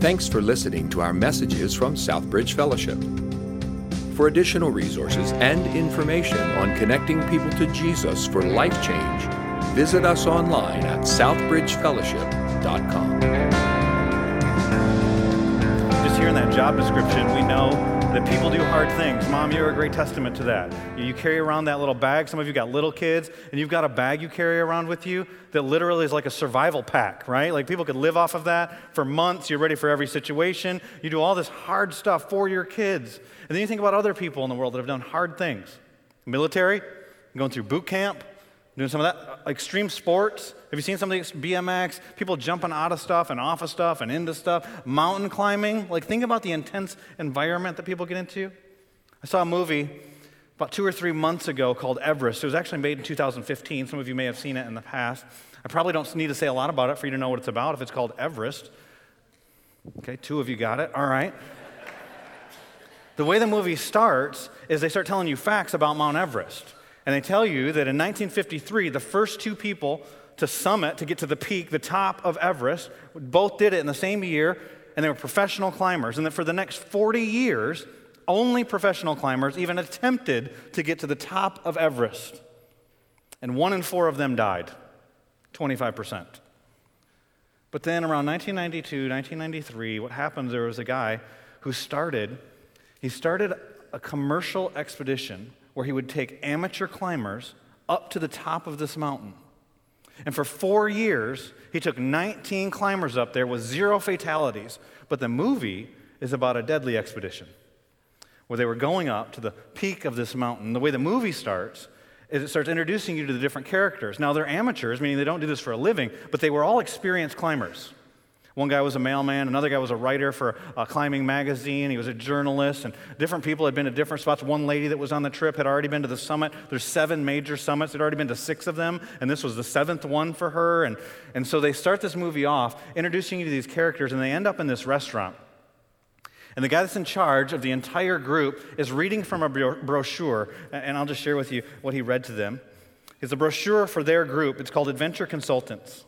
Thanks for listening to our messages from Southbridge Fellowship. For additional resources and information on connecting people to Jesus for life change, visit us online at southbridgefellowship.com. Just hearing that job description, we know that people do hard things. Mom, you're a great testament to that. You carry around that little bag. Some of you got little kids, and you've got a bag you carry around with you that literally is like a survival pack, right? Like people could live off of that for months. You're ready for every situation. You do all this hard stuff for your kids. And then you think about other people in the world that have done hard things military, going through boot camp, doing some of that extreme sports. Have you seen some of these BMX? People jumping out of stuff and off of stuff and into stuff. Mountain climbing. Like, think about the intense environment that people get into. I saw a movie about two or three months ago called Everest. It was actually made in 2015. Some of you may have seen it in the past. I probably don't need to say a lot about it for you to know what it's about if it's called Everest. Okay, two of you got it. All right. the way the movie starts is they start telling you facts about Mount Everest. And they tell you that in 1953, the first two people to summit, to get to the peak, the top of Everest, both did it in the same year, and they were professional climbers. And that for the next 40 years, only professional climbers even attempted to get to the top of Everest. And one in four of them died, 25%. But then around 1992, 1993, what happened, there was a guy who started, he started a commercial expedition where he would take amateur climbers up to the top of this mountain. And for four years, he took 19 climbers up there with zero fatalities. But the movie is about a deadly expedition where they were going up to the peak of this mountain. The way the movie starts is it starts introducing you to the different characters. Now, they're amateurs, meaning they don't do this for a living, but they were all experienced climbers. One guy was a mailman, another guy was a writer for a climbing magazine, he was a journalist, and different people had been to different spots. One lady that was on the trip had already been to the summit. There's seven major summits, they'd already been to six of them, and this was the seventh one for her. And, and so they start this movie off, introducing you to these characters, and they end up in this restaurant. And the guy that's in charge of the entire group is reading from a brochure, and I'll just share with you what he read to them. It's a brochure for their group. It's called Adventure Consultants.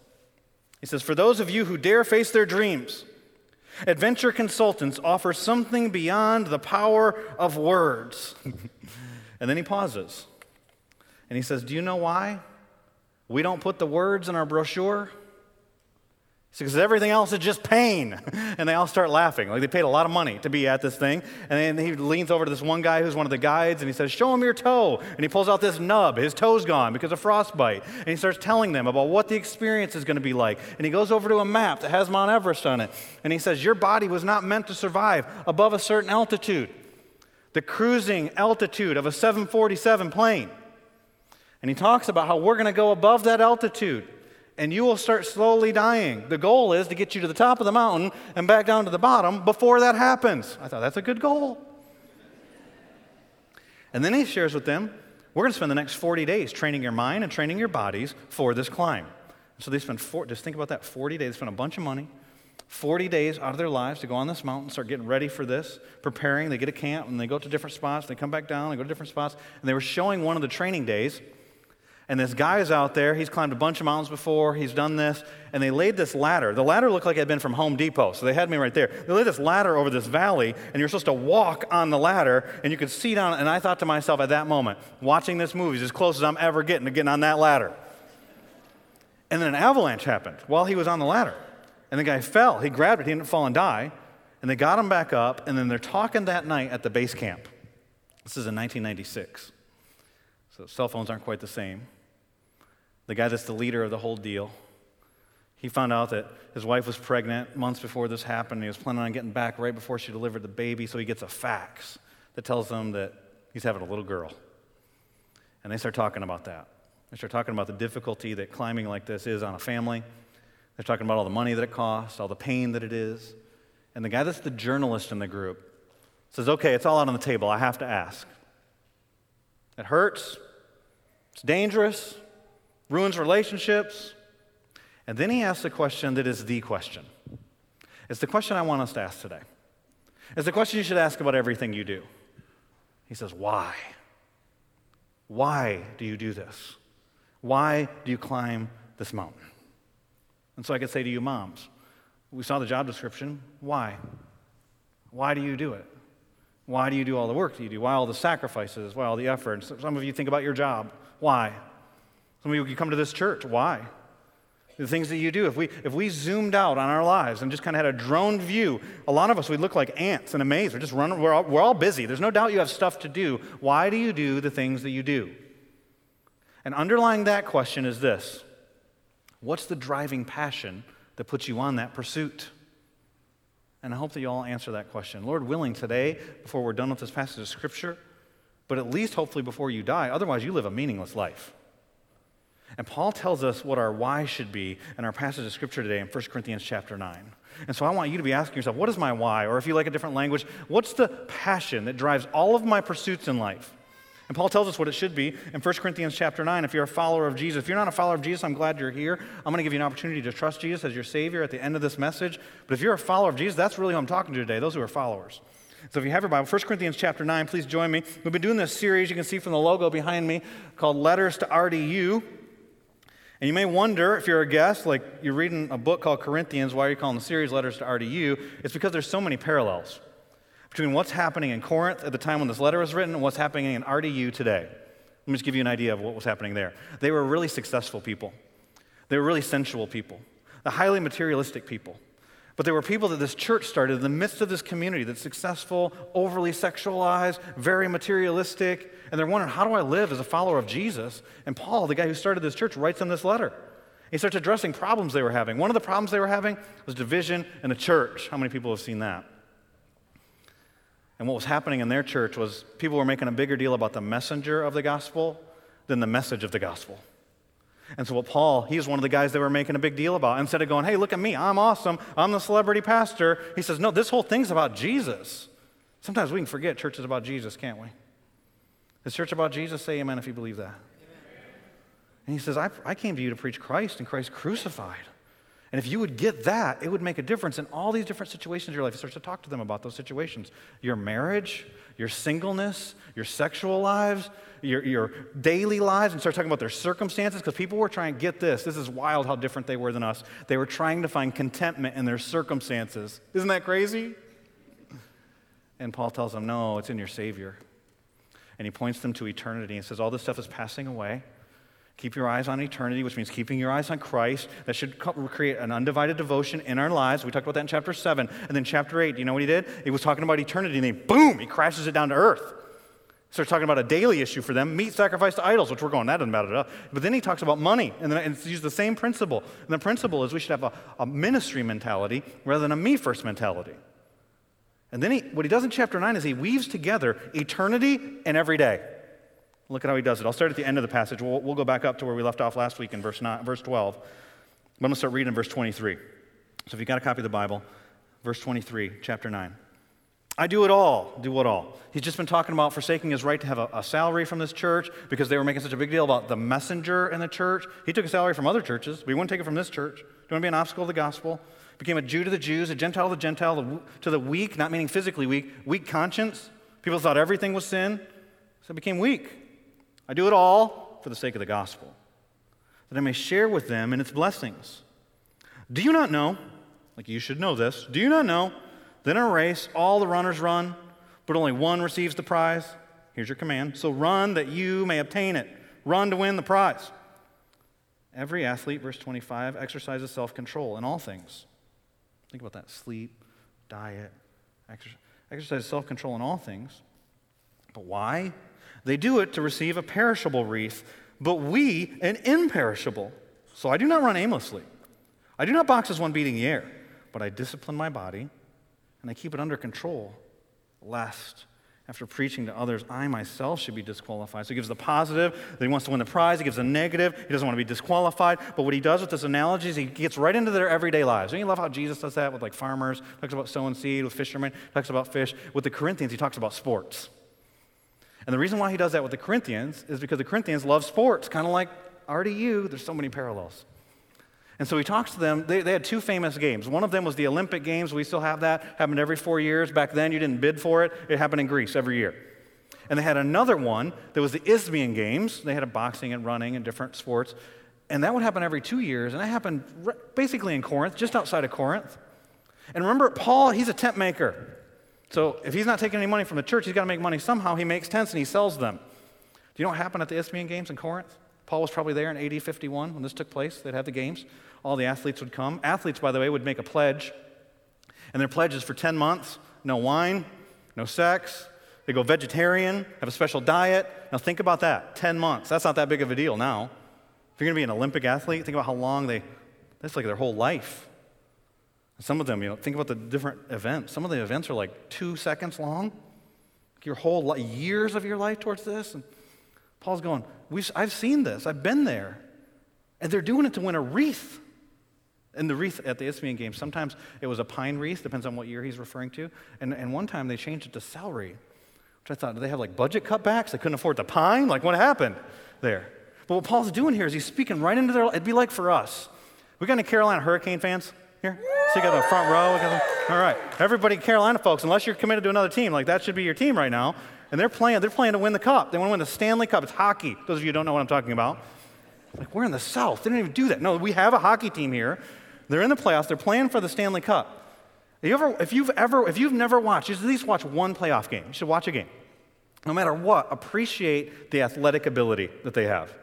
He says, For those of you who dare face their dreams, Adventure Consultants offer something beyond the power of words. and then he pauses and he says, Do you know why we don't put the words in our brochure? Because everything else is just pain. And they all start laughing. Like they paid a lot of money to be at this thing. And then he leans over to this one guy who's one of the guides and he says, Show him your toe. And he pulls out this nub. His toe's gone because of frostbite. And he starts telling them about what the experience is going to be like. And he goes over to a map that has Mount Everest on it. And he says, Your body was not meant to survive above a certain altitude, the cruising altitude of a 747 plane. And he talks about how we're going to go above that altitude and you will start slowly dying. The goal is to get you to the top of the mountain and back down to the bottom before that happens. I thought that's a good goal. And then he shares with them, we're going to spend the next 40 days training your mind and training your bodies for this climb. So they spend four, just think about that 40 days, they spend a bunch of money, 40 days out of their lives to go on this mountain, start getting ready for this, preparing. They get a camp and they go to different spots, they come back down, they go to different spots. And they were showing one of the training days and this guy is out there. He's climbed a bunch of mountains before. He's done this. And they laid this ladder. The ladder looked like it had been from Home Depot. So they had me right there. They laid this ladder over this valley, and you're supposed to walk on the ladder, and you could see down. And I thought to myself at that moment, watching this movie is as close as I'm ever getting to getting on that ladder. And then an avalanche happened while he was on the ladder. And the guy fell. He grabbed it. He didn't fall and die. And they got him back up, and then they're talking that night at the base camp. This is in 1996. So cell phones aren't quite the same the guy that's the leader of the whole deal. He found out that his wife was pregnant months before this happened. He was planning on getting back right before she delivered the baby, so he gets a fax that tells them that he's having a little girl. And they start talking about that. They start talking about the difficulty that climbing like this is on a family. They're talking about all the money that it costs, all the pain that it is. And the guy that's the journalist in the group says, Okay, it's all out on the table. I have to ask. It hurts. It's dangerous ruins relationships. And then he asks a question that is the question. It's the question I want us to ask today. It's the question you should ask about everything you do. He says, Why? Why do you do this? Why do you climb this mountain? And so I could say to you, moms, We saw the job description. Why? Why do you do it? Why do you do all the work that you do? Why all the sacrifices? Why all the effort? Some of you think about your job. Why? Some of you, come to this church. Why? The things that you do. If we, if we zoomed out on our lives and just kind of had a drone view, a lot of us, would look like ants in a maze. We're just running, we're all, we're all busy. There's no doubt you have stuff to do. Why do you do the things that you do? And underlying that question is this What's the driving passion that puts you on that pursuit? And I hope that you all answer that question. Lord willing, today, before we're done with this passage of Scripture, but at least hopefully before you die, otherwise you live a meaningless life. And Paul tells us what our why should be in our passage of Scripture today in 1 Corinthians chapter 9. And so I want you to be asking yourself, what is my why? Or if you like a different language, what's the passion that drives all of my pursuits in life? And Paul tells us what it should be in 1 Corinthians chapter 9. If you're a follower of Jesus, if you're not a follower of Jesus, I'm glad you're here. I'm going to give you an opportunity to trust Jesus as your Savior at the end of this message. But if you're a follower of Jesus, that's really who I'm talking to today, those who are followers. So if you have your Bible, 1 Corinthians chapter 9, please join me. We've been doing this series, you can see from the logo behind me, called Letters to RDU. And you may wonder, if you're a guest, like you're reading a book called Corinthians, why are you calling the series Letters to RDU? It's because there's so many parallels between what's happening in Corinth at the time when this letter was written and what's happening in RDU today. Let me just give you an idea of what was happening there. They were really successful people, they were really sensual people, the highly materialistic people. But there were people that this church started in the midst of this community that's successful, overly sexualized, very materialistic, and they're wondering, how do I live as a follower of Jesus? And Paul, the guy who started this church, writes them this letter. He starts addressing problems they were having. One of the problems they were having was division in the church. How many people have seen that? And what was happening in their church was people were making a bigger deal about the messenger of the gospel than the message of the gospel. And so, what Paul, he's one of the guys they were making a big deal about. Instead of going, hey, look at me, I'm awesome, I'm the celebrity pastor, he says, no, this whole thing's about Jesus. Sometimes we can forget church is about Jesus, can't we? Is church about Jesus? Say amen if you believe that. Amen. And he says, I, I came to you to preach Christ and Christ crucified. And if you would get that, it would make a difference in all these different situations in your life. He starts to talk to them about those situations your marriage, your singleness, your sexual lives, your, your daily lives, and start talking about their circumstances because people were trying to get this. This is wild how different they were than us. They were trying to find contentment in their circumstances. Isn't that crazy? And Paul tells them, No, it's in your Savior. And he points them to eternity and says, All this stuff is passing away. Keep your eyes on eternity, which means keeping your eyes on Christ. That should create an undivided devotion in our lives. We talked about that in chapter 7. And then chapter 8, you know what he did? He was talking about eternity, and then boom, he crashes it down to earth. Starts talking about a daily issue for them meat sacrifice to idols, which we're going, that doesn't matter at all. But then he talks about money, and then it's used the same principle. And the principle is we should have a, a ministry mentality rather than a me first mentality. And then he, what he does in chapter 9 is he weaves together eternity and every day. Look at how he does it. I'll start at the end of the passage. We'll, we'll go back up to where we left off last week in verse, 9, verse 12. But I'm going to start reading in verse 23. So if you've got a copy of the Bible, verse 23, chapter 9. I do it all. Do what all? He's just been talking about forsaking his right to have a, a, salary from this church because they were making such a big deal about the messenger in the church. He took a salary from other churches, but he wouldn't take it from this church. Don't want to be an obstacle to the gospel. Became a Jew to the Jews, a Gentile to the Gentile, to the weak, not meaning physically weak, weak conscience. People thought everything was sin, so became weak. I do it all for the sake of the gospel, that I may share with them in its blessings. Do you not know, like you should know this, do you not know that in a race all the runners run, but only one receives the prize? Here's your command. So run that you may obtain it. Run to win the prize. Every athlete, verse 25, exercises self control in all things. Think about that sleep, diet, exercise, exercise self control in all things. But why? They do it to receive a perishable wreath, but we an imperishable. So I do not run aimlessly. I do not box as one beating the air, but I discipline my body and I keep it under control, lest after preaching to others, I myself should be disqualified. So he gives the positive that he wants to win the prize. He gives the negative. He doesn't want to be disqualified. But what he does with this analogy is he gets right into their everyday lives. Don't you love how Jesus does that with like farmers? Talks about sowing seed with fishermen. Talks about fish. With the Corinthians, he talks about sports. And the reason why he does that with the Corinthians is because the Corinthians love sports, kind of like RDU. There's so many parallels. And so he talks to them. They, they, had two famous games. One of them was the Olympic Games. We still have that. Happened every four years. Back then, you didn't bid for it. It happened in Greece every year. And they had another one that was the Isthmian Games. They had a boxing and running and different sports. And that would happen every two years. And that happened basically in Corinth, just outside of Corinth. And remember, Paul, he's a tent maker. So if he's not taking any money from the church, he's got to make money somehow. He makes tents and he sells them. Do you know what happened at the Isthmian Games in Corinth? Paul was probably there in AD 51 when this took place. They'd have the games. All the athletes would come. Athletes, by the way, would make a pledge. And their pledge is for 10 months no wine, no sex. They go vegetarian, have a special diet. Now think about that 10 months. That's not that big of a deal now. If you're going to be an Olympic athlete, think about how long they, that's like their whole life. Some of them, you know, think about the different events. Some of the events are like two seconds long. Your whole li- years of your life towards this. And Paul's going, I've seen this. I've been there. And they're doing it to win a wreath. And the wreath at the Isthmian Games, sometimes it was a pine wreath, depends on what year he's referring to. And, and one time they changed it to celery, which I thought, do they have like budget cutbacks? They couldn't afford the pine? Like, what happened there? But what Paul's doing here is he's speaking right into their It'd be like for us. We got any Carolina Hurricane fans here? So you got the front row. All right. Everybody, Carolina folks, unless you're committed to another team, like that should be your team right now. And they're playing, they're playing to win the cup. They want to win the Stanley Cup. It's hockey. Those of you who don't know what I'm talking about. Like, we're in the South. They don't even do that. No, we have a hockey team here. They're in the playoffs. They're playing for the Stanley Cup. If, you ever, if you've ever, if you've never watched, you at least watch one playoff game. You should watch a game. No matter what, appreciate the athletic ability that they have.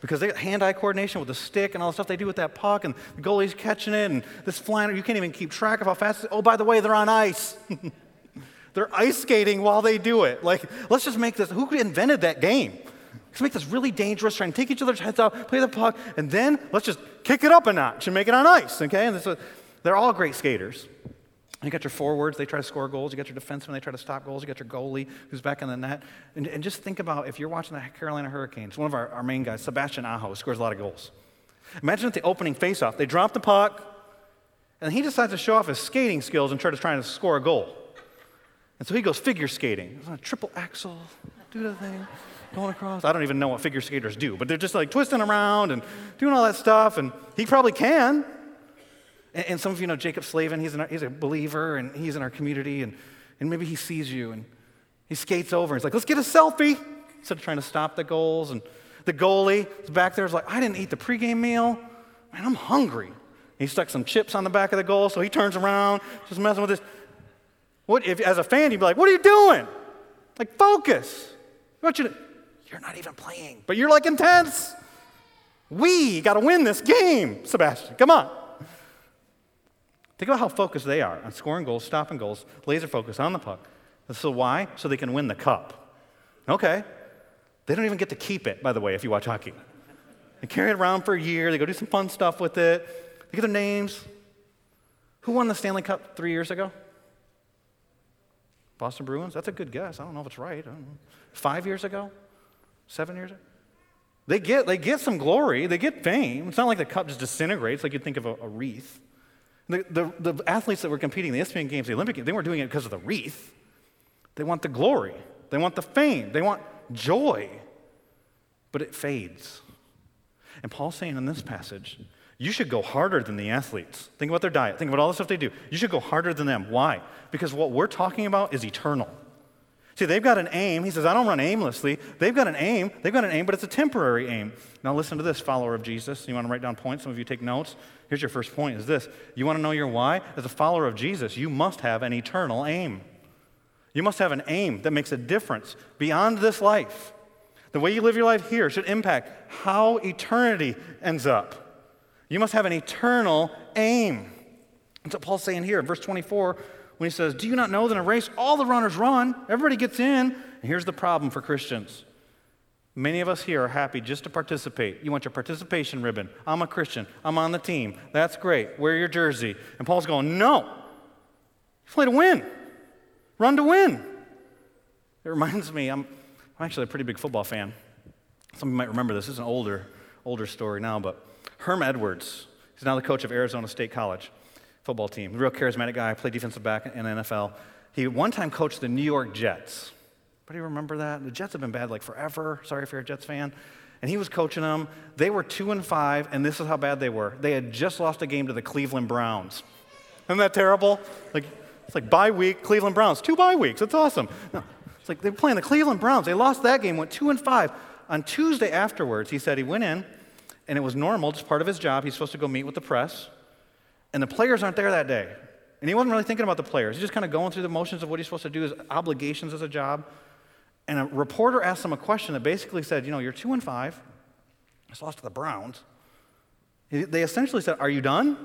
Because they got hand-eye coordination with the stick and all the stuff they do with that puck, and the goalie's catching it, and this flying, you can't even keep track of how fast. Oh, by the way, they're on ice. they're ice skating while they do it. Like, let's just make this. Who invented that game? Let's make this really dangerous, trying to take each other's heads off, play the puck, and then let's just kick it up a notch and make it on ice, okay? And this, they're all great skaters. You got your forwards, they try to score goals. You got your defensemen, they try to stop goals. You got your goalie who's back in the net. And, and just think about if you're watching the Carolina Hurricanes, one of our, our main guys, Sebastian Aho, scores a lot of goals. Imagine at the opening faceoff, they drop the puck, and he decides to show off his skating skills and try to try to score a goal. And so he goes figure skating. on a triple axel, do the thing, going across. I don't even know what figure skaters do, but they're just like twisting around and doing all that stuff, and he probably can. And, some of you know Jaccob Slavin, he's, our, he's a believer and he's in our community, and, and maybe he sees you and he skates over and he's like, let's get a selfie instead of trying to stop the goals. And the goalie is back there, is like, I didn't eat the pregame meal. Man, I'm hungry. He stuck some chips on the back of the goal, so he turns around, just messing with this. What, if, as a fan, you'd be like, What are you doing? Like, focus. I want you to, you're not even playing, but you're like intense. We got to win this game, Sebastian. Come on. Think about how focused they are on scoring goals, stopping goals, laser focus on the puck. So why? So they can win the cup. Okay. They don't even get to keep it, by the way, if you watch hockey. They carry it around for a year, they go do some fun stuff with it, they get their names. Who won the Stanley Cup three years ago? Boston Bruins? That's a good guess. I don't know if it's right. Five years ago? Seven years ago? They get, they get some glory, they get fame. It's not like the cup just disintegrates like you'd think of a, a wreath. The, the, the, athletes that were competing in the Isthmian Games, the Olympic Games, they weren't doing it because of the wreath. They want the glory, they want the fame, they want joy. But it fades. And Paul's saying in this passage, you should go harder than the athletes. Think about their diet, think about all the stuff they do. You should go harder than them. Why? Because what we're talking about is eternal. See, they've got an aim. He says, I don't run aimlessly. They've got an aim. They've got an aim, but it's a temporary aim. Now, listen to this, follower of Jesus. You want to write down points? Some of you take notes. Here's your first point is this. You want to know your why? As a follower of Jesus, you must have an eternal aim. You must have an aim that makes a difference beyond this life. The way you live your life here should impact how eternity ends up. You must have an eternal aim. That's what Paul's saying here in verse 24 when he says, Do you not know that in a race all the runners run? Everybody gets in. And here's the problem for Christians. Many of us here are happy just to participate. You want your participation ribbon. I'm a Christian. I'm on the team. That's great. Wear your jersey. And Paul's going, No. You play to win. Run to win. It reminds me, I'm, I'm actually a pretty big football fan. Some of you might remember this. This is an older, older story now, but Herm Edwards, he's now the coach of Arizona State College football team. Real charismatic guy, played defensive back in the NFL. He one time coached the New York Jets. Anybody remember that? The Jets have been bad like forever. Sorry if you're a Jets fan. And he was coaching them. They were two and five, and this is how bad they were. They had just lost a game to the Cleveland Browns. Isn't that terrible? Like it's like bye week, Cleveland Browns, two bye weeks. That's awesome. No, it's like they were playing the Cleveland Browns. They lost that game, went two and five. On Tuesday afterwards, he said he went in, and it was normal, just part of his job. He's supposed to go meet with the press and the players aren't there that day. And he wasn't really thinking about the players. He's just kind of going through the motions of what he's supposed to do, his obligations as a job. And a reporter asked him a question that basically said, You know, you're two and five. It's lost to the Browns. They essentially said, Are you done?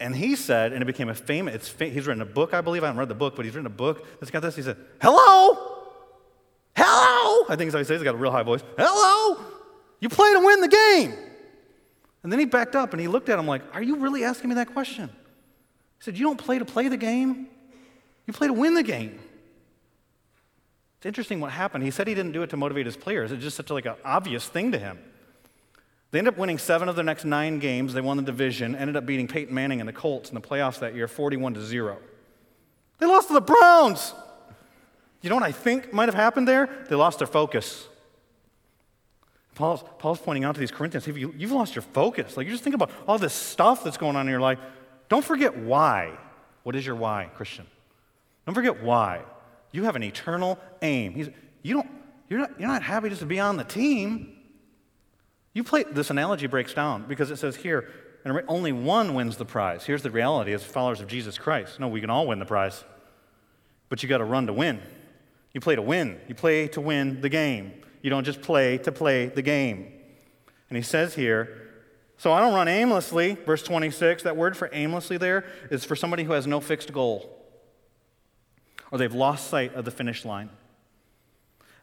And he said, and it became a famous, it's fa- he's written a book, I believe. I haven't read the book, but he's written a book that's got this. He said, Hello? Hello? I think that's how he says He's got a real high voice. Hello? You play to win the game. And then he backed up and he looked at him like, Are you really asking me that question? He said, You don't play to play the game, you play to win the game. It's interesting what happened. He said he didn't do it to motivate his players. It's just such like an obvious thing to him. They ended up winning seven of their next nine games. They won the division, ended up beating Peyton Manning and the Colts in the playoffs that year, 41 to 0. They lost to the Browns. You know what I think might have happened there? They lost their focus. Paul's, Paul's pointing out to these Corinthians, hey, you, you've lost your focus. Like, you just think about all this stuff that's going on in your life. Don't forget why. What is your why, Christian? Don't forget why. You have an eternal aim. He's, you don't, you're, not, you're not happy just to be on the team. You play, this analogy breaks down because it says here, and only one wins the prize. Here's the reality as followers of Jesus Christ. No, we can all win the prize, but you got to run to win. You play to win. You play to win the game. You don't just play to play the game. And he says here, so I don't run aimlessly. Verse 26, that word for aimlessly there is for somebody who has no fixed goal or they've lost sight of the finish line.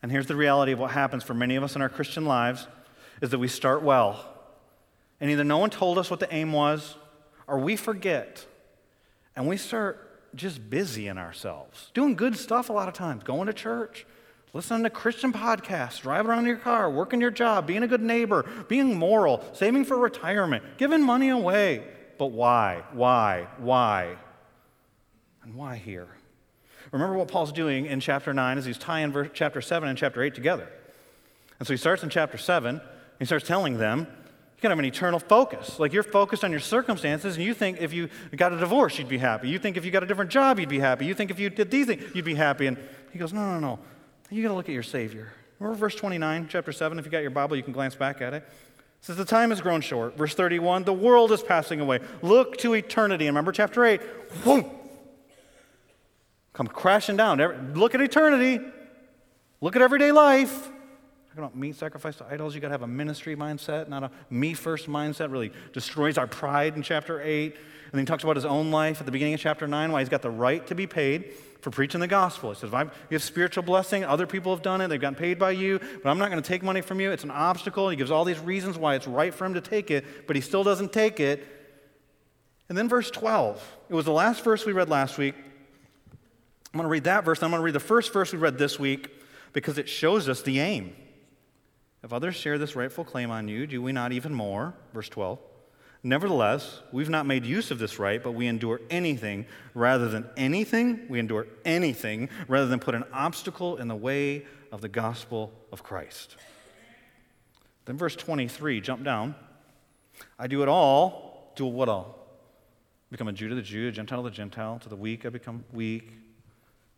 And here's the reality of what happens for many of us in our Christian lives is that we start well. And either no one told us what the aim was, or we forget. And we start just busy in ourselves, doing good stuff a lot of times, going to church, listening to Christian podcasts, driving around in your car, working your job, being a good neighbor, being moral, saving for retirement, giving money away. But why? Why? Why? And why here? Remember what Paul's doing in chapter 9 is he's tying verse, chapter 7 and chapter 8 together. And so he starts in chapter 7, he starts telling them, you can have an eternal focus. Like you're focused on your circumstances, and you think if you got a divorce, you'd be happy. You think if you got a different job, you'd be happy. You think if you did these things, you'd be happy. And he goes, No, no, no. You got to look at your Savior. Remember verse 29, chapter 7? If you got your Bible, you can glance back at it. It says, The time has grown short. Verse 31, the world is passing away. Look to eternity. And remember chapter 8, whoom, come crashing down. Look at eternity. Look at everyday life. Talking about meat sacrifice to idols, you got to have a ministry mindset, not a me first mindset. Really destroys our pride in chapter 8. And then he talks about his own life at the beginning of chapter 9, why he's got the right to be paid for preaching the gospel. He says, if you have spiritual blessing, other people have done it, they've gotten paid by you, but I'm not going to take money from you. It's an obstacle. He gives all these reasons why it's right for him to take it, but he still doesn't take it. And then verse 12. It was the last verse we read last week. I'm going to read that verse. I'm going to read the first verse we read this week because it shows us the aim. If others share this rightful claim on you, do we not even more? Verse 12. Nevertheless, we've not made use of this right, but we endure anything rather than anything. We endure anything rather than put an obstacle in the way of the gospel of Christ. Then, verse 23, jump down. I do it all. Do what all? Become a Jew to the Jew, a Gentile to the Gentile. To the weak, I become weak.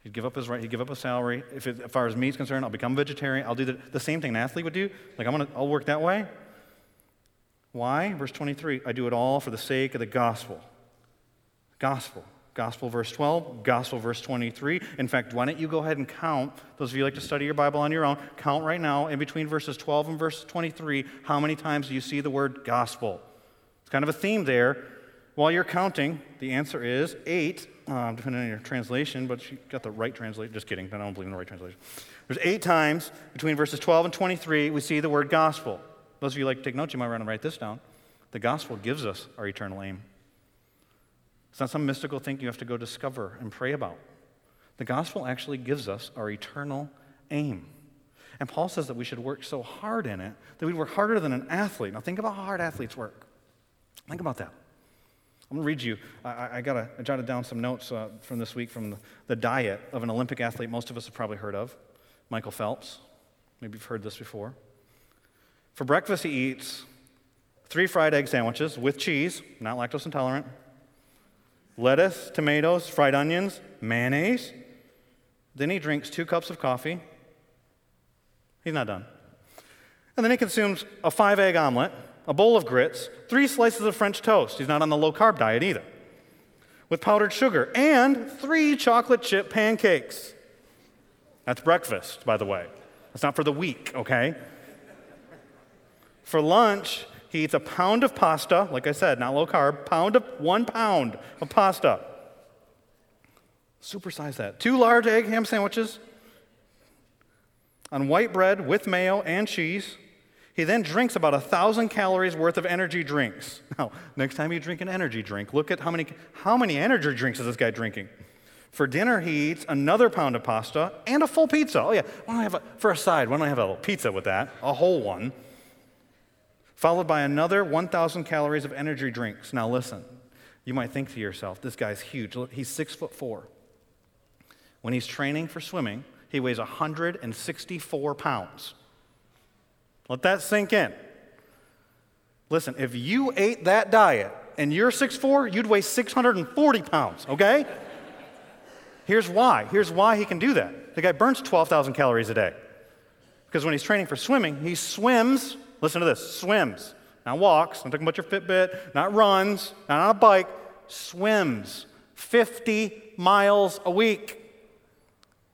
He'd give up his right, he'd give up a salary. If it, as far as me is concerned, I'll become vegetarian. I'll do the, the same thing an athlete would do. Like, I'm gonna, I'll work that way. Why? Verse 23 I do it all for the sake of the gospel. Gospel. Gospel, verse 12. Gospel, verse 23. In fact, why don't you go ahead and count? Those of you like to study your Bible on your own, count right now in between verses 12 and verse 23. How many times do you see the word gospel? It's kind of a theme there. While you're counting, the answer is eight, uh, depending on your translation, but you got the right translation. Just kidding, but I don't believe in the right translation. There's eight times between verses 12 and 23 we see the word gospel. Those of you like to take notes, you might want to write this down. The gospel gives us our eternal aim. It's not some mystical thing you have to go discover and pray about. The gospel actually gives us our eternal aim. And Paul says that we should work so hard in it that we work harder than an athlete. Now, think about how hard athletes work. Think about that. I'm going to read you. I, I got I jotted down some notes uh, from this week from the, the diet of an Olympic athlete most of us have probably heard of, Michael Phelps. Maybe you've heard this before. For breakfast, he eats three fried egg sandwiches with cheese, not lactose intolerant, lettuce, tomatoes, fried onions, mayonnaise. Then he drinks two cups of coffee. He's not done. And then he consumes a five egg omelet a bowl of grits, three slices of French toast. He's not on the low carb diet either. with powdered sugar and three chocolate chip pancakes. That's breakfast, by the way. That's not for the week, okay? For lunch, he eats a pound of pasta, like I said, not low carb, pound of one pound of pasta. Supersize that. Two large egg ham sandwiches on white bread with mayo and cheese. He then drinks about a thousand calories worth of energy drinks. Now, next time you drink an energy drink, look at how many, how many energy drinks is this guy drinking. For dinner, he eats another pound of pasta and a full pizza. Oh, yeah. Why don't I have a, for a side, why don't I have a pizza with that? A whole one. Followed by another 1,000 calories of energy drinks. Now, listen. You might think to yourself, this guy's huge. He's six foot four. When he's training for swimming, he weighs 164 pounds. Let that sink in. Listen, if you ate that diet and you're 6'4, you'd weigh 640 pounds, okay? Here's why. Here's why he can do that. The guy burns 12,000 calories a day. Because when he's training for swimming, he swims, listen to this, swims. Not walks, I'm talking about your Fitbit, not runs, not on a bike, swims 50 miles a week.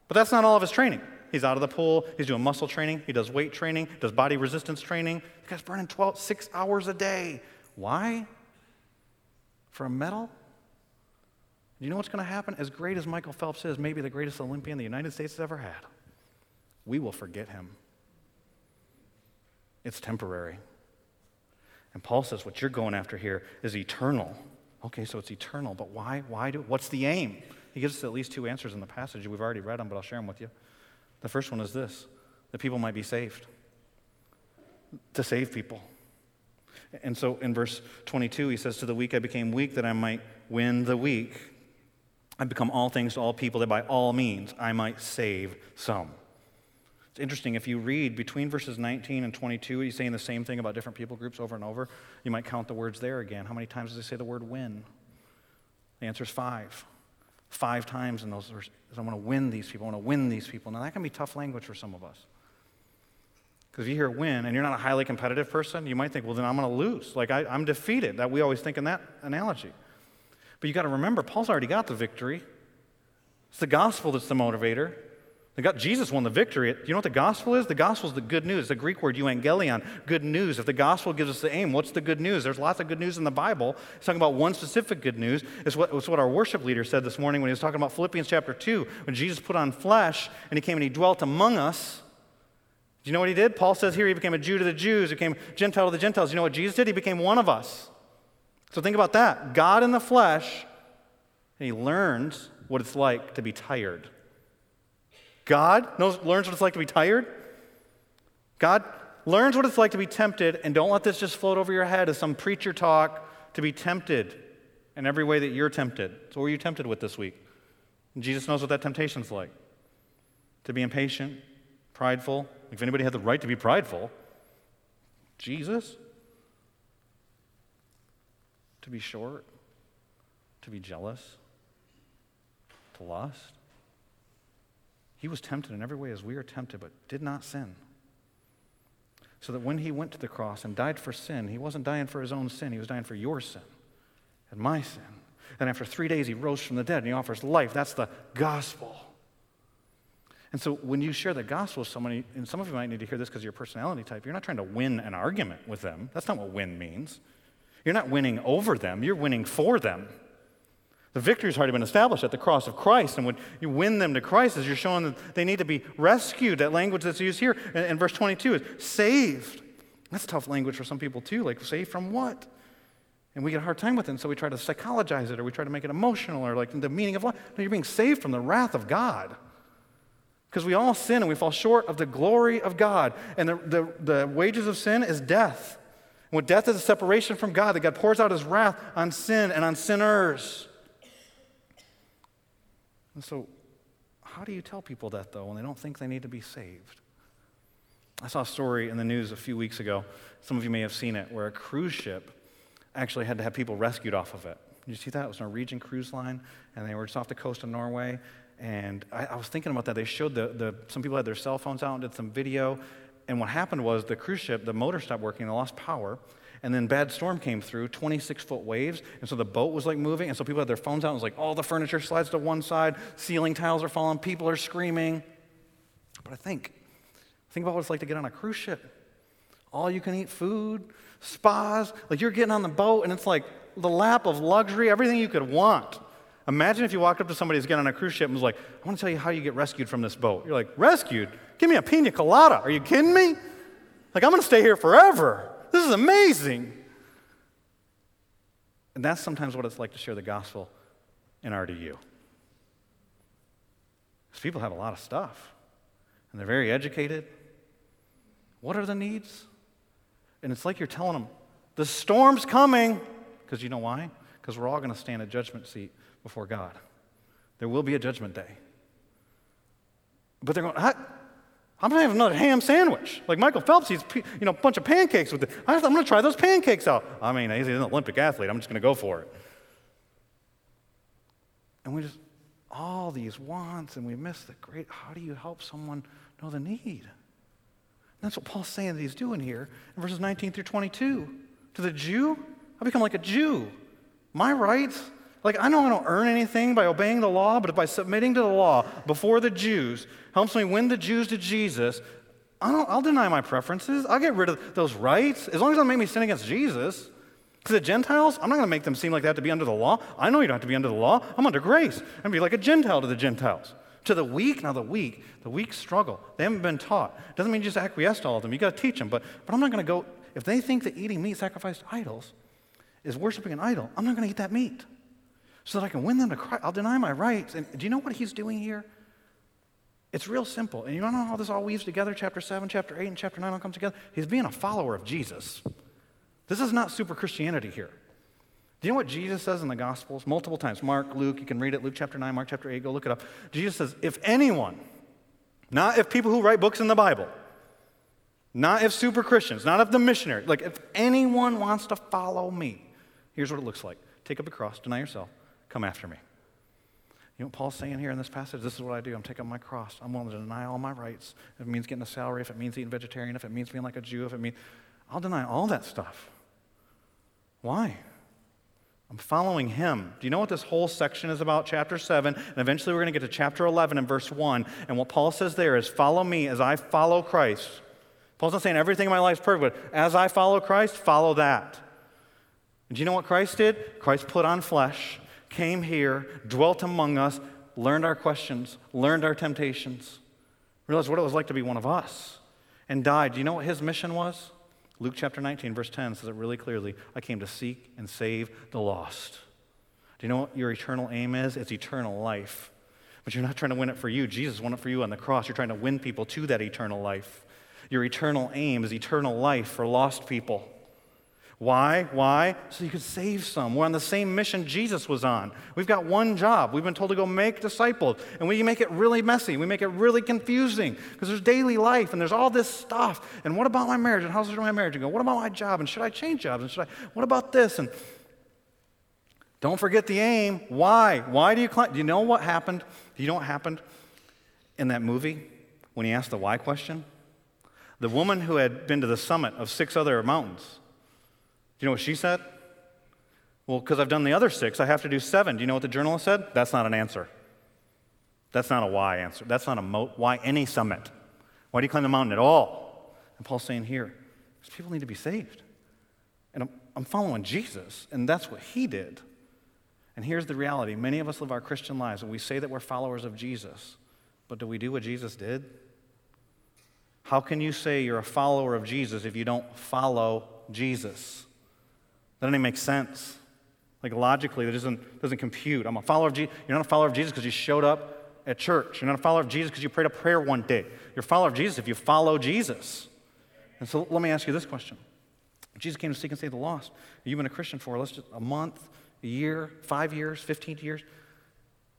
But that's not all of his training. He's out of the pool, he's doing muscle training, he does weight training, does body resistance training. The guy's burning 12, six hours a day. Why? For a medal? Do you know what's going to happen? As great as Michael Phelps is, maybe the greatest Olympian the United States has ever had, we will forget him. It's temporary. And Paul says what you're going after here is eternal. Okay, so it's eternal, but why? Why do? What's the aim? He gives us at least two answers in the passage. We've already read them, but I'll share them with you. The first one is this that people might be saved, to save people. And so in verse 22, he says, To the weak I became weak that I might win the weak. I become all things to all people that by all means I might save some. It's interesting, if you read between verses 19 and 22, he's saying the same thing about different people groups over and over. You might count the words there again. How many times does he say the word win? The answer is five five times in those verses. I want to win these people. I want to win these people. Now, that can be tough language for some of us. Because if you hear win and you're not a highly competitive person, you might think, well, then I'm going to lose. Like, I, am defeated. That we always think in that analogy. But you got to remember, Paul's already got the victory. It's the gospel that's the motivator. Got, Jesus won the victory. Do you know what the gospel is? The gospel is the good news. The Greek word euangelion, good news. If the gospel gives us the aim, what's the good news? There's lots of good news in the Bible. It's talking about one specific good news. It's what, it's what our worship leader said this morning when he was talking about Philippians chapter 2, when Jesus put on flesh and he came and he dwelt among us. Do you know what he did? Paul says here he became a Jew to the Jews, he became Gentile to the Gentiles. You know what Jesus did? He became one of us. So think about that. God in the flesh, and he learns what it's like to be tired. God knows, learns what it's like to be tired. God learns what it's like to be tempted, and don't let this just float over your head as some preacher talk to be tempted in every way that you're tempted. So, what are you tempted with this week? And Jesus knows what that temptation's like to be impatient, prideful. If anybody had the right to be prideful, Jesus. To be short, to be jealous, to lust. He was tempted in every way as we are tempted, but did not sin. So that when he went to the cross and died for sin, he wasn't dying for his own sin, he was dying for your sin and my sin. And after three days, he rose from the dead and he offers life. That's the gospel. And so when you share the gospel with somebody, and some of you might need to hear this because of your personality type, you're not trying to win an argument with them. That's not what win means. You're not winning over them, you're winning for them. The victory's already been established at the cross of Christ. And when you win them to Christ, as you're showing that they need to be rescued, that language that's used here in, in verse 22 is saved. That's tough language for some people too. Like, saved from what? And we get a hard time with it, and so we try to psychologize it or we try to make it emotional or like the meaning of life. No, you're being saved from the wrath of God. Because we all sin and we fall short of the glory of God. And the, the, the wages of sin is death. And what death is a separation from God, that God pours out his wrath on sin and on sinners. And so, how do you tell people that, though, when they don't think they need to be saved? I saw a story in the news a few weeks ago. Some of you may have seen it, where a cruise ship actually had to have people rescued off of it. You see that? It was a Norwegian cruise line, and they were just off the coast of Norway. And I, I was thinking about that. They showed the, the, some people had their cell phones out and did some video. And what happened was the cruise ship, the motor stopped working, they lost power. And then bad storm came through, 26 foot waves, and so the boat was like moving, and so people had their phones out, and it was like all the furniture slides to one side, ceiling tiles are falling, people are screaming. But I think, think about what it's like to get on a cruise ship. All you can eat food, spas, like you're getting on the boat, and it's like the lap of luxury, everything you could want. Imagine if you walked up to somebody who's getting on a cruise ship and was like, I want to tell you how you get rescued from this boat. You're like, rescued? Give me a pina colada. Are you kidding me? Like, I'm going to stay here forever. This is amazing. And that's sometimes what it's like to share the gospel in RDU. Because people have a lot of stuff, and they're very educated. What are the needs? And it's like you're telling them, the storm's coming. Because you know why? Because we're all going to stand a judgment seat before God. There will be a judgment day. But they're going, I'm to have another ham sandwich. Like Michael Phelps, he's you know, a bunch of pancakes with it. I'm to try those pancakes out. I mean, he's an Olympic athlete. I'm just to go for it. And we just, all these wants, and we miss the great, how do you help someone know the need? That's what Paul's saying that he's doing here in verses 19 through 22. To the Jew, I become like a Jew. My rights, like I know I don't earn anything by obeying the law, but if by submitting to the law before the Jews helps me win the Jews to Jesus, I don't, I'll deny my preferences. I'll get rid of those rights as long as it don't make me sin against Jesus. To the Gentiles, I'm not going to make them seem like they have to be under the law. I know you don't have to be under the law. I'm under grace. I'm be like a Gentile to the Gentiles. To the weak, now the weak, the weak struggle. They haven't been taught. Doesn't mean you just acquiesce to all of them. You got to teach them. But, but I'm not going to go, if they think that eating meat sacrificed to idols is worshiping an idol, I'm not going to eat that meat so that I can win them to Christ. I'll deny my rights. And do you know what he's doing here? It's real simple. And you know how this all weaves together? Chapter 7, chapter 8, and chapter 9 all come together? He's being a follower of Jesus. This is not super Christianity here. Do you know what Jesus says in the Gospels? Multiple times. Mark, Luke, you can read it. Luke chapter 9, Mark chapter 8, go look it up. Jesus says, if anyone, not if people who write books in the Bible, not if super Christians, not if the missionary, like if anyone wants to follow me, here's what it looks like take up a cross, deny yourself, come after me. You know what Paul's saying here in this passage? This is what I do. I'm taking my cross. I'm willing to deny all my rights. If it means getting a salary, if it means eating vegetarian, if it means being like a Jew, if it means, I'll deny all that stuff. Why? I'm following him. Do you know what this whole section is about? Chapter 7. And eventually we're going to get to chapter 11 and verse 1. And what Paul says there is, Follow me as I follow Christ. Paul's not saying everything in my life is perfect, but as I follow Christ, follow that. And do you know what Christ did? Christ put on flesh, came here, dwelt among us, learned our questions, learned our temptations, realized what it was like to be one of us, and died. Do you know what his mission was? Luke chapter 19, verse 10 says it really clearly I came to seek and save the lost. Do you know what your eternal aim is? It's eternal life. But you're not trying to win it for you. Jesus won it for you on the cross. You're trying to win people to that eternal life. Your eternal aim is eternal life for lost people. Why? Why? So you could save some. We're on the same mission Jesus was on. We've got one job. We've been told to go make disciples, and we make it really messy. We make it really confusing because there's daily life and there's all this stuff. And what about my marriage? And how's my marriage going? What about my job? And should I change jobs? And should I? What about this? And don't forget the aim. Why? Why do you climb? Do you know what happened? Do you know what happened in that movie when he asked the why question? The woman who had been to the summit of six other mountains you know what she said? Well, because I've done the other six, I have to do seven. Do you know what the journalist said? That's not an answer. That's not a why answer. That's not a mo- why any summit. Why do you climb the mountain at all? And Paul's saying here, people need to be saved. And I'm, I'm following Jesus, and that's what he did. And here's the reality many of us live our Christian lives, and we say that we're followers of Jesus, but do we do what Jesus did? How can you say you're a follower of Jesus if you don't follow Jesus? That doesn't make sense. Like logically, that doesn't, doesn't compute. I'm a follower of Jesus. You're not a follower of Jesus because you showed up at church. You're not a follower of Jesus because you prayed a prayer one day. You're a follower of Jesus if you follow Jesus. And so let me ask you this question. Jesus came to seek and save the lost. You've been a Christian for, let's just, a month, a year, five years, 15 years,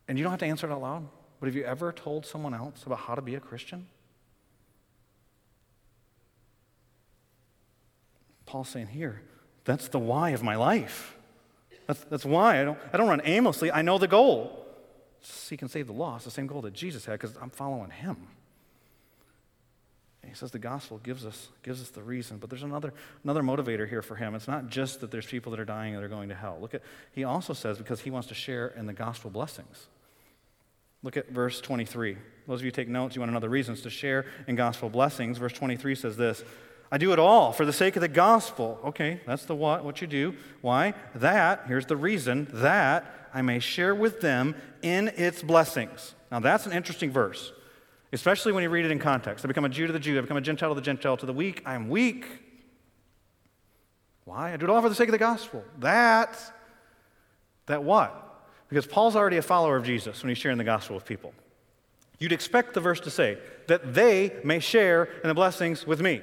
and you don't have to answer it out loud. But have you ever told someone else about how to be a Christian? Paul's saying here, that's the why of my life. That's, that's why. I don't, I don't run aimlessly. I know the goal. Seek and save the lost, the same goal that Jesus had, because I'm following him. He says the gospel gives us, gives us the reason, but there's another, another motivator here for him. It's not just that there's people that are dying and they're going to hell. Look at, he also says because he wants to share in the gospel blessings. Look at verse 23. Those of you take notes, you want another reasons to share in gospel blessings. Verse 23 says this I do it all for the sake of the gospel. Okay, that's the what, what you do. Why? That, here's the reason, that I may share with them in its blessings. Now that's an interesting verse, especially when you read it in context. I become a Jew to the Jew, I become a Gentile to the Gentile, to the weak, I am weak. Why? I do it all for the sake of the gospel. That, that what? Because Paul's already a follower of Jesus when he's sharing the gospel with people. You'd expect the verse to say, that they may share in the blessings with me.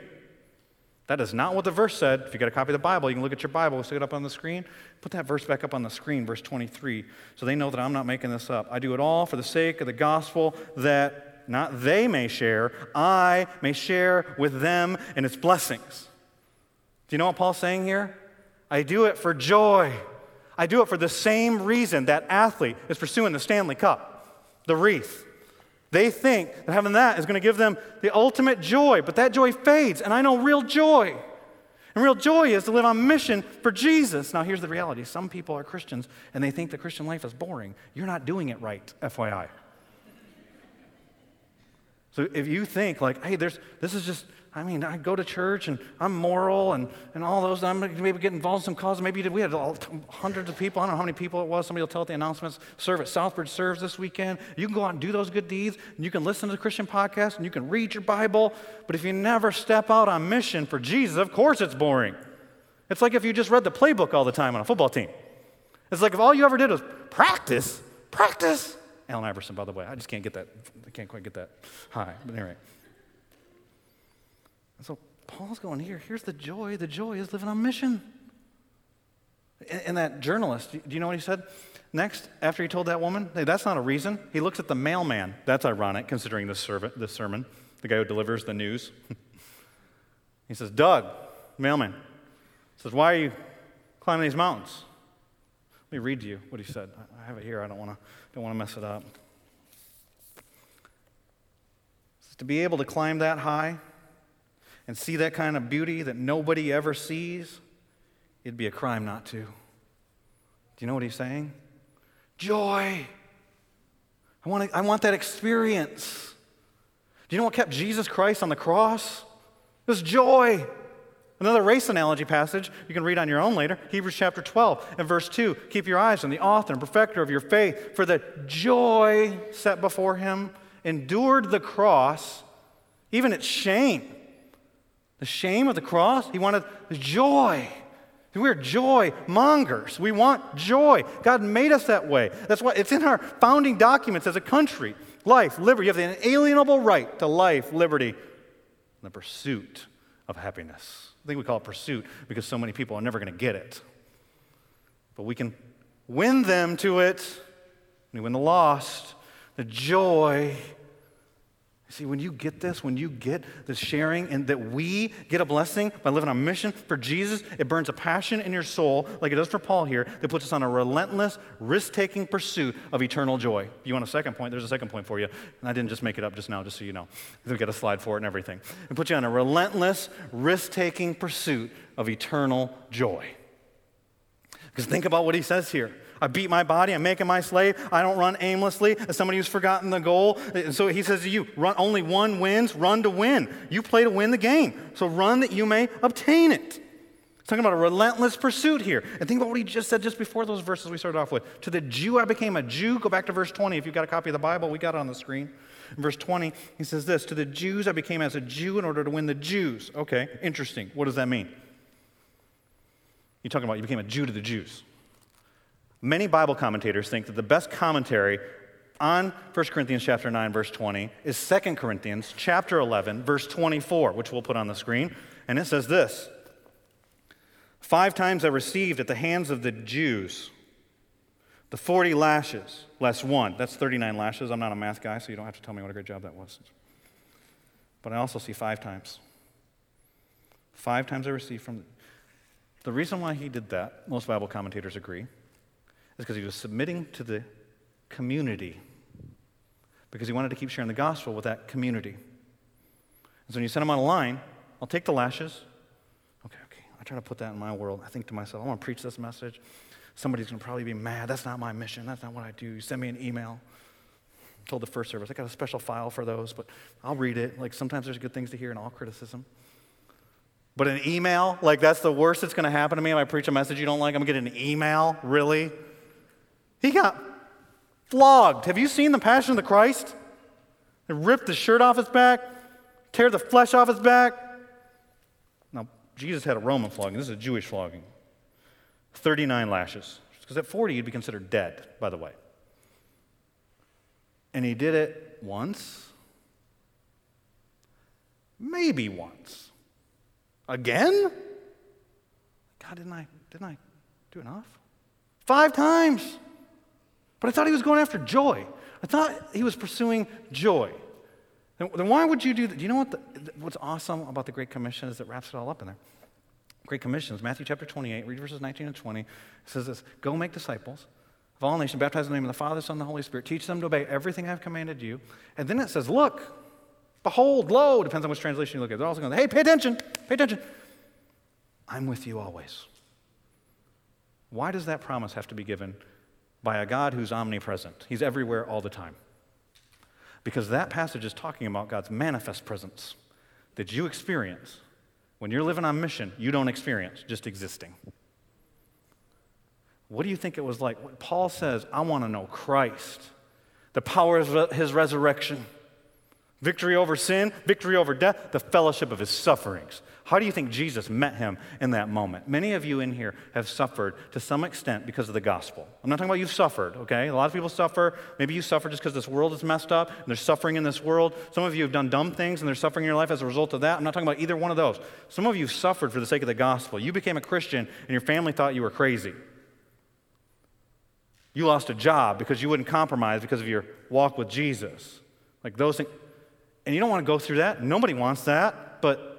That is not what the verse said. If you got a copy of the Bible, you can look at your Bible, we'll stick it up on the screen. Put that verse back up on the screen, verse 23, so they know that I'm not making this up. I do it all for the sake of the gospel that not they may share, I may share with them in its blessings. Do you know what Paul's saying here? I do it for joy. I do it for the same reason that athlete is pursuing the Stanley Cup, the wreath. They think that having that is going to give them the ultimate joy, but that joy fades, and I know real joy. And real joy is to live on mission for Jesus. Now, here's the reality some people are Christians and they think the Christian life is boring. You're not doing it right, FYI. So if you think, like, hey, there's, this is just I mean, I go to church and I'm moral and, and all those. I'm maybe get involved in some causes. Maybe we had all, hundreds of people. I don't know how many people it was. Somebody will tell at the announcements. Serve at Southbridge serves this weekend. You can go out and do those good deeds. And you can listen to the Christian podcast and you can read your Bible. But if you never step out on mission for Jesus, of course it's boring. It's like if you just read the playbook all the time on a football team. It's like if all you ever did was practice, practice. Allen Iverson, by the way. I just can't get that. I can't quite get that high. But anyway. And so Paul's going here. Here's the joy. The joy is living on mission. And that journalist, do you know what he said? Next, after he told that woman, hey, that's not a reason. He looks at the mailman. That's ironic, considering this, servant, sermon, the guy who delivers the news. he says, Doug, mailman, says, why are you climbing these mountains? Let me read to you what he said. I have it here. I don't want to don't mess it up. Says, to be able to climb that high and see that kind of beauty that nobody ever sees, it'd be a crime not to. Do you know what he's saying? Joy. I want, to, I want that experience. Do you know what kept Jesus Christ on the cross? It was joy. Another race analogy passage you can read on your own later Hebrews chapter 12 and verse 2. Keep your eyes on the author and perfecter of your faith, for the joy set before him endured the cross, even its shame the shame of the cross. He wanted the joy. We're joy mongers. We want joy. God made us that way. That's why it's in our founding documents as a country. Life, liberty. You have the inalienable right to life, liberty, and the pursuit of happiness. I think we call it pursuit because so many people are never going to get it. But we can win them to it. We win the lost, the joy See, when you get this, when you get the sharing and that we get a blessing by living on mission for Jesus, it burns a passion in your soul, like it does for Paul here, that puts us on a relentless, risk taking pursuit of eternal joy. You want a second point? There's a second point for you. And I didn't just make it up just now, just so you know. We get a slide for it and everything. It puts you on a relentless, risk taking pursuit of eternal joy. Because think about what he says here. I beat my body. I'm making my slave. I don't run aimlessly as somebody who's forgotten the goal. So he says to you, run, only one wins, run to win. You play to win the game. So run that you may obtain it. He's talking about a relentless pursuit here. And think about what he just said just before those verses we started off with. To the Jew, I became a Jew. Go back to verse 20. If you've got a copy of the Bible, we got it on the screen. In verse 20, he says this To the Jews, I became as a Jew in order to win the Jews. Okay, interesting. What does that mean? You're talking about you became a Jew to the Jews. Many Bible commentators think that the best commentary on 1 Corinthians chapter 9 verse 20 is 2 Corinthians chapter 11 verse 24, which we'll put on the screen, and it says this: Five times I received at the hands of the Jews the 40 lashes less one. That's 39 lashes. I'm not a math guy, so you don't have to tell me what a great job that was. But I also see five times. Five times I received from the, the reason why he did that, most Bible commentators agree, because he was submitting to the community, because he wanted to keep sharing the gospel with that community. And So when you send him on a line, I'll take the lashes. Okay, okay. I try to put that in my world. I think to myself, I want to preach this message. Somebody's going to probably be mad. That's not my mission. That's not what I do. You send me an email. I told the first service, I got a special file for those, but I'll read it. Like sometimes there's good things to hear in all criticism. But an email, like that's the worst that's going to happen to me if I preach a message you don't like. I'm going to get an email? Really? He got flogged. Have you seen the Passion of the Christ? They ripped the shirt off his back, tear the flesh off his back. Now, Jesus had a Roman flogging. This is a Jewish flogging. 39 lashes. Because at 40, you'd be considered dead, by the way. And he did it once, maybe once. Again? God, didn't I, didn't I do enough? Five times. But I thought he was going after joy. I thought he was pursuing joy. Then, then why would you do that? Do you know what the, what's awesome about the Great Commission is it wraps it all up in there? Great Commission is Matthew chapter 28, read verses 19 and 20. It says this Go make disciples of all nations, baptize in the name of the Father, Son, and the Holy Spirit. Teach them to obey everything I've commanded you. And then it says, Look, behold, lo, depends on which translation you look at. They're also going, Hey, pay attention, pay attention. I'm with you always. Why does that promise have to be given by a God who's omnipresent? He's everywhere all the time. Because that passage is talking about God's manifest presence that you experience. When you're living on mission, you don't experience just existing. What do you think it was like? Paul says, I want to know Christ, the power of his resurrection, victory over sin, victory over death, the fellowship of his sufferings. How do you think Jesus met him in that moment? Many of you in here have suffered to some extent because of the gospel. I'm not talking about you've suffered, okay? A lot of people suffer. Maybe you suffer just because this world is messed up and there's suffering in this world. Some of you have done dumb things and there's suffering in your life as a result of that. I'm not talking about either one of those. Some of you suffered for the sake of the gospel. You became a Christian and your family thought you were crazy. You lost a job because you wouldn't compromise because of your walk with Jesus. Like those things. And you don't want to go through that. Nobody wants that. But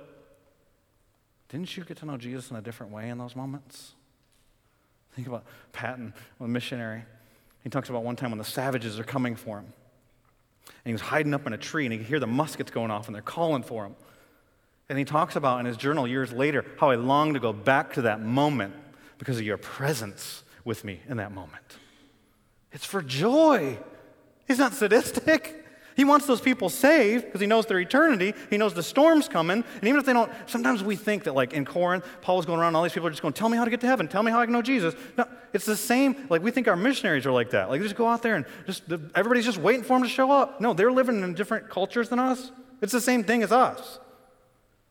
didn't you get to know Jesus in a different way in those moments? Think about Paton, a missionary. He talks about one time when the savages are coming for him. And he was hiding up in a tree, and he could hear the muskets going off, and they're calling for him. And he talks about in his journal years later how I long to go back to that moment because of your presence with me in that moment. It's for joy. He's not sadistic. He wants those people saved because he knows their eternity. He knows the storm's coming. And even if they don't, sometimes we think that, like in Corinth, Paul was going around, all these people are just going, Tell me how to get to heaven. Tell me how I can know Jesus. No, it's the same. Like we think our missionaries are like that. Like they just go out there and just, everybody's just waiting for them to show up. No, they're living in different cultures than us. It's the same thing as us.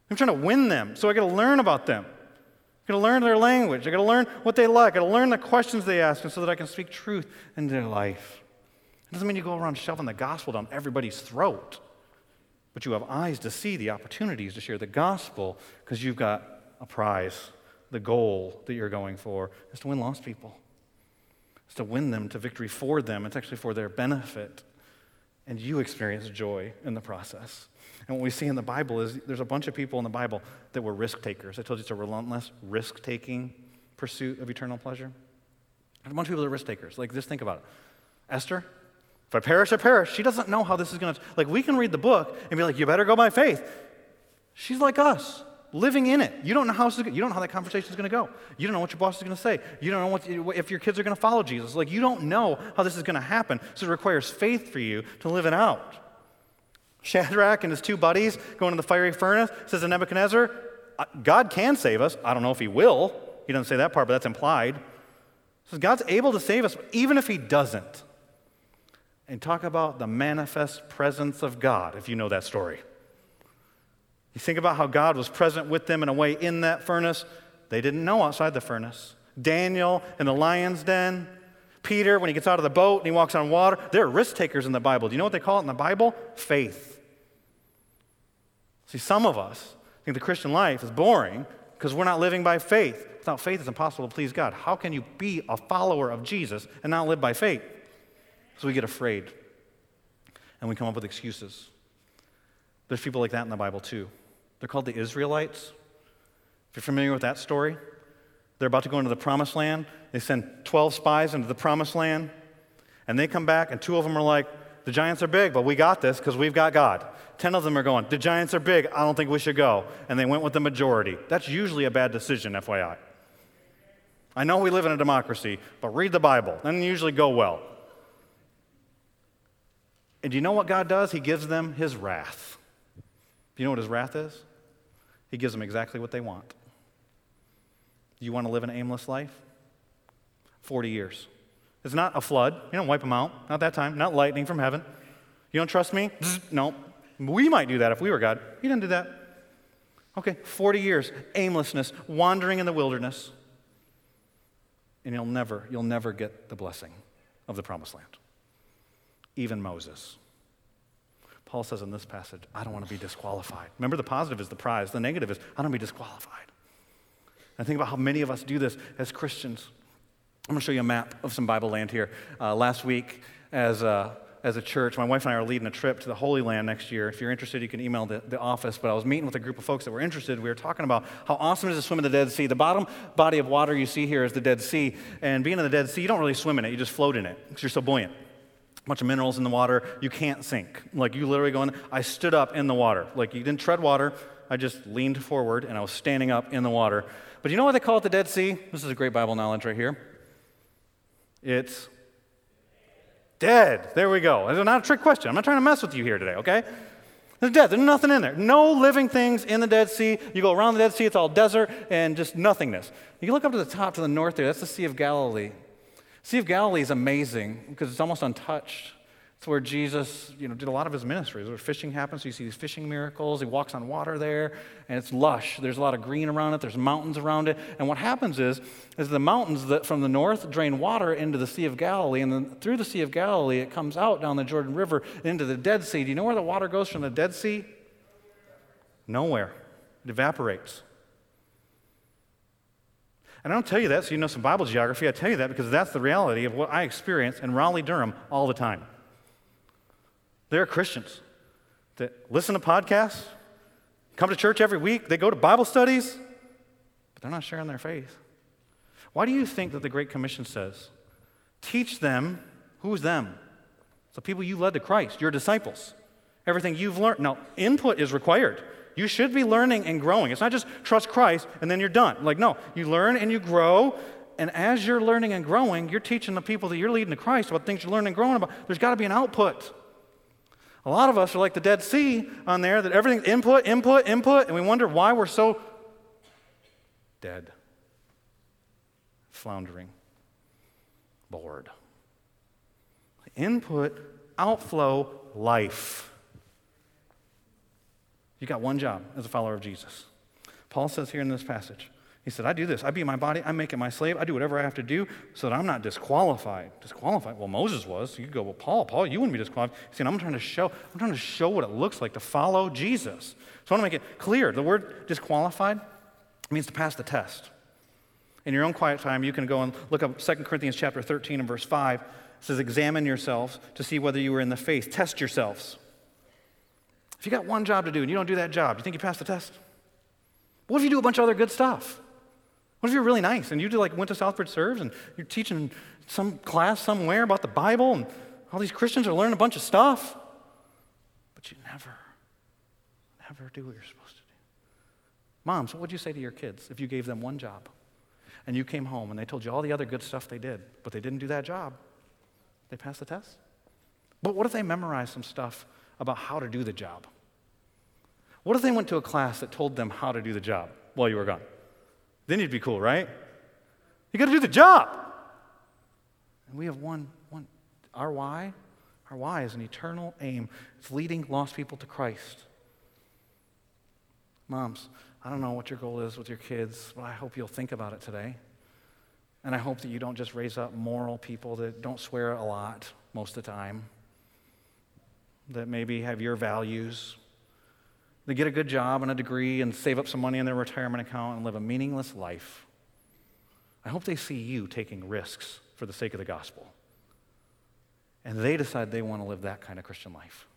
I'm trying to win them, so I got to learn about them. I got to learn their language. I got to learn what they like. I got to learn the questions they ask, and so that I can speak truth into their life. It doesn't mean you go around shoving the gospel down everybody's throat, but you have eyes to see the opportunities to share the gospel because you've got a prize. The goal that you're going for is to win lost people. It's to win them to victory for them. It's actually for their benefit. And you experience joy in the process. And what we see in the Bible is there's a bunch of people in the Bible that were risk takers. I told you it's a relentless risk taking pursuit of eternal pleasure. There's a bunch of people that are risk takers. Like, just think about it. Esther, if I perish, I perish. She doesn't know how this is going to. Like, we can read the book and be like, you better go by faith. She's like us, living in it. You don't know how, this. you don't know how that conversation is going to go. You don't know what your boss is going to say. You don't know what, if your kids are going to follow Jesus. Like, you don't know how this is going to happen. So it requires faith for you to live it out. Shadrach and his two buddies going to the fiery furnace says to Nebuchadnezzar, uh, God can save us. I don't know if he will. He doesn't say that part, but that's implied. Says God's able to save us, even if he doesn't and talk about the manifest presence of God, if you know that story. You think about how God was present with them in a way in that furnace they didn't know outside the furnace. Daniel in the lion's den. Peter, when he gets out of the boat and he walks on water, they're risk takers in the Bible. Do you know what they call it in the Bible? Faith. See, some of us think the Christian life is boring because we're not living by faith. Without faith, it's impossible to please God. How can you be a follower of Jesus and not live by faith? So we get afraid and we come up with excuses. There's people like that in the Bible too. They're called the Israelites. If you're familiar with that story, they're about to go into the promised land. They send 12 spies into the promised land, and they come back, and two of them are like, the giants are big, but we got this because we've got God. 10 of them are going, the giants are big, I don't think we should go. And they went with the majority. That's usually a bad decision, FYI. I know we live in a democracy, but read the Bible. Doesn't usually go well. And do you know what God does? He gives them his wrath. Do you know what his wrath is? He gives them exactly what they want. Do you want to live an aimless life? 40 years. It's not a flood. You don't wipe them out. Not that time. Not lightning from heaven. You don't trust me? no. We might do that if we were God. He didn't do that. Okay, 40 years, aimlessness, wandering in the wilderness. And you'll never, you'll never get the blessing of the promised land. Even Moses. Paul says in this passage, I don't want to be disqualified. Remember, the positive is the prize, the negative is, I don't want to be disqualified. And think about how many of us do this as Christians. I'm going to show you a map of some Bible land here. Uh, last week, as a, as a church, my wife and I are leading a trip to the Holy Land next year. If you're interested, you can email the, the office. But I was meeting with a group of folks that were interested. We were talking about how awesome it is to swim in the Dead Sea. The bottom body of water you see here is the Dead Sea. And being in the Dead Sea, you don't really swim in it, you just float in it because you're so buoyant. Bunch of minerals in the water, you can't sink. Like you literally go in. I stood up in the water. Like you didn't tread water, I just leaned forward and I was standing up in the water. But you know why they call it the Dead Sea? This is a great Bible knowledge right here. It's dead. There we go. It's not a trick question. I'm not trying to mess with you here today, okay? It's dead. There's nothing in there. No living things in the Dead Sea. You go around the Dead Sea, it's all desert and just nothingness. You look up to the top to the north there, that's the Sea of Galilee. Sea of Galilee is amazing because it's almost untouched. It's where Jesus, you know, did a lot of his ministries. Where fishing happens, so you see these fishing miracles. He walks on water there, and it's lush. There's a lot of green around it. There's mountains around it. And what happens is, is the mountains that from the north drain water into the Sea of Galilee, and then through the Sea of Galilee, it comes out down the Jordan River into the Dead Sea. Do you know where the water goes from the Dead Sea? Nowhere. It evaporates. And I don't tell you that so you know some Bible geography. I tell you that because that's the reality of what I experience in Raleigh, Durham all the time. There are Christians that listen to podcasts, come to church every week, they go to Bible studies, but they're not sharing their faith. Why do you think that the Great Commission says, teach them, who's them? It's The people you led to Christ, your disciples. Everything you've learned. Now, input is required. You should be learning and growing. It's not just trust Christ and then you're done. Like, no, you learn and you grow. And as you're learning and growing, you're teaching the people that you're leading to Christ about things you're learning and growing about. There's got to be an output. A lot of us are like the Dead Sea on there, that everything's input, input, input, and we wonder why we're so dead, floundering, bored. Input, outflow, life. You got one job as a follower of Jesus. Paul says here in this passage he said, I do this. I beat my body. I make it my slave. I do whatever I have to do so that I'm not disqualified. Disqualified? Well, Moses was. You go, well, Paul, Paul, you wouldn't be disqualified. Said, I'm trying to show, I'm trying to show what it looks like to follow Jesus. So I want to make it clear. The word disqualified means to pass the test. In your own quiet time, you can go and look up 2 Corinthians chapter 13 and verse 5. It says, Examine yourselves to see whether you are in the faith. Test yourselves. If you got one job to do and you don't do that job, you think you passed the test? What if you do a bunch of other good stuff? What if you're really nice and you do like went to Southbridge Serves and you're teaching some class somewhere about the Bible and all these Christians are learning a bunch of stuff, but you never, never do what you're supposed to do. Moms, what would you say to your kids if you gave them one job and you came home and they told you all the other good stuff they did, but they didn't do that job? They passed the test? But what if they memorized some stuff about how to do the job? What if they went to a class that told them how to do the job while you were gone? Then you'd be cool, right? You got to do the job. And we have one, one, our why, our why is an eternal aim. It's leading lost people to Christ. Moms, I don't know what your goal is with your kids, but I hope you'll think about it today. And I hope that you don't just raise up moral people that don't swear a lot most of the time, that maybe have your values, they get a good job and a degree and save up some money in their retirement account and live a meaningless life. I hope they see you taking risks for the sake of the gospel. And they decide they want to live that kind of Christian life.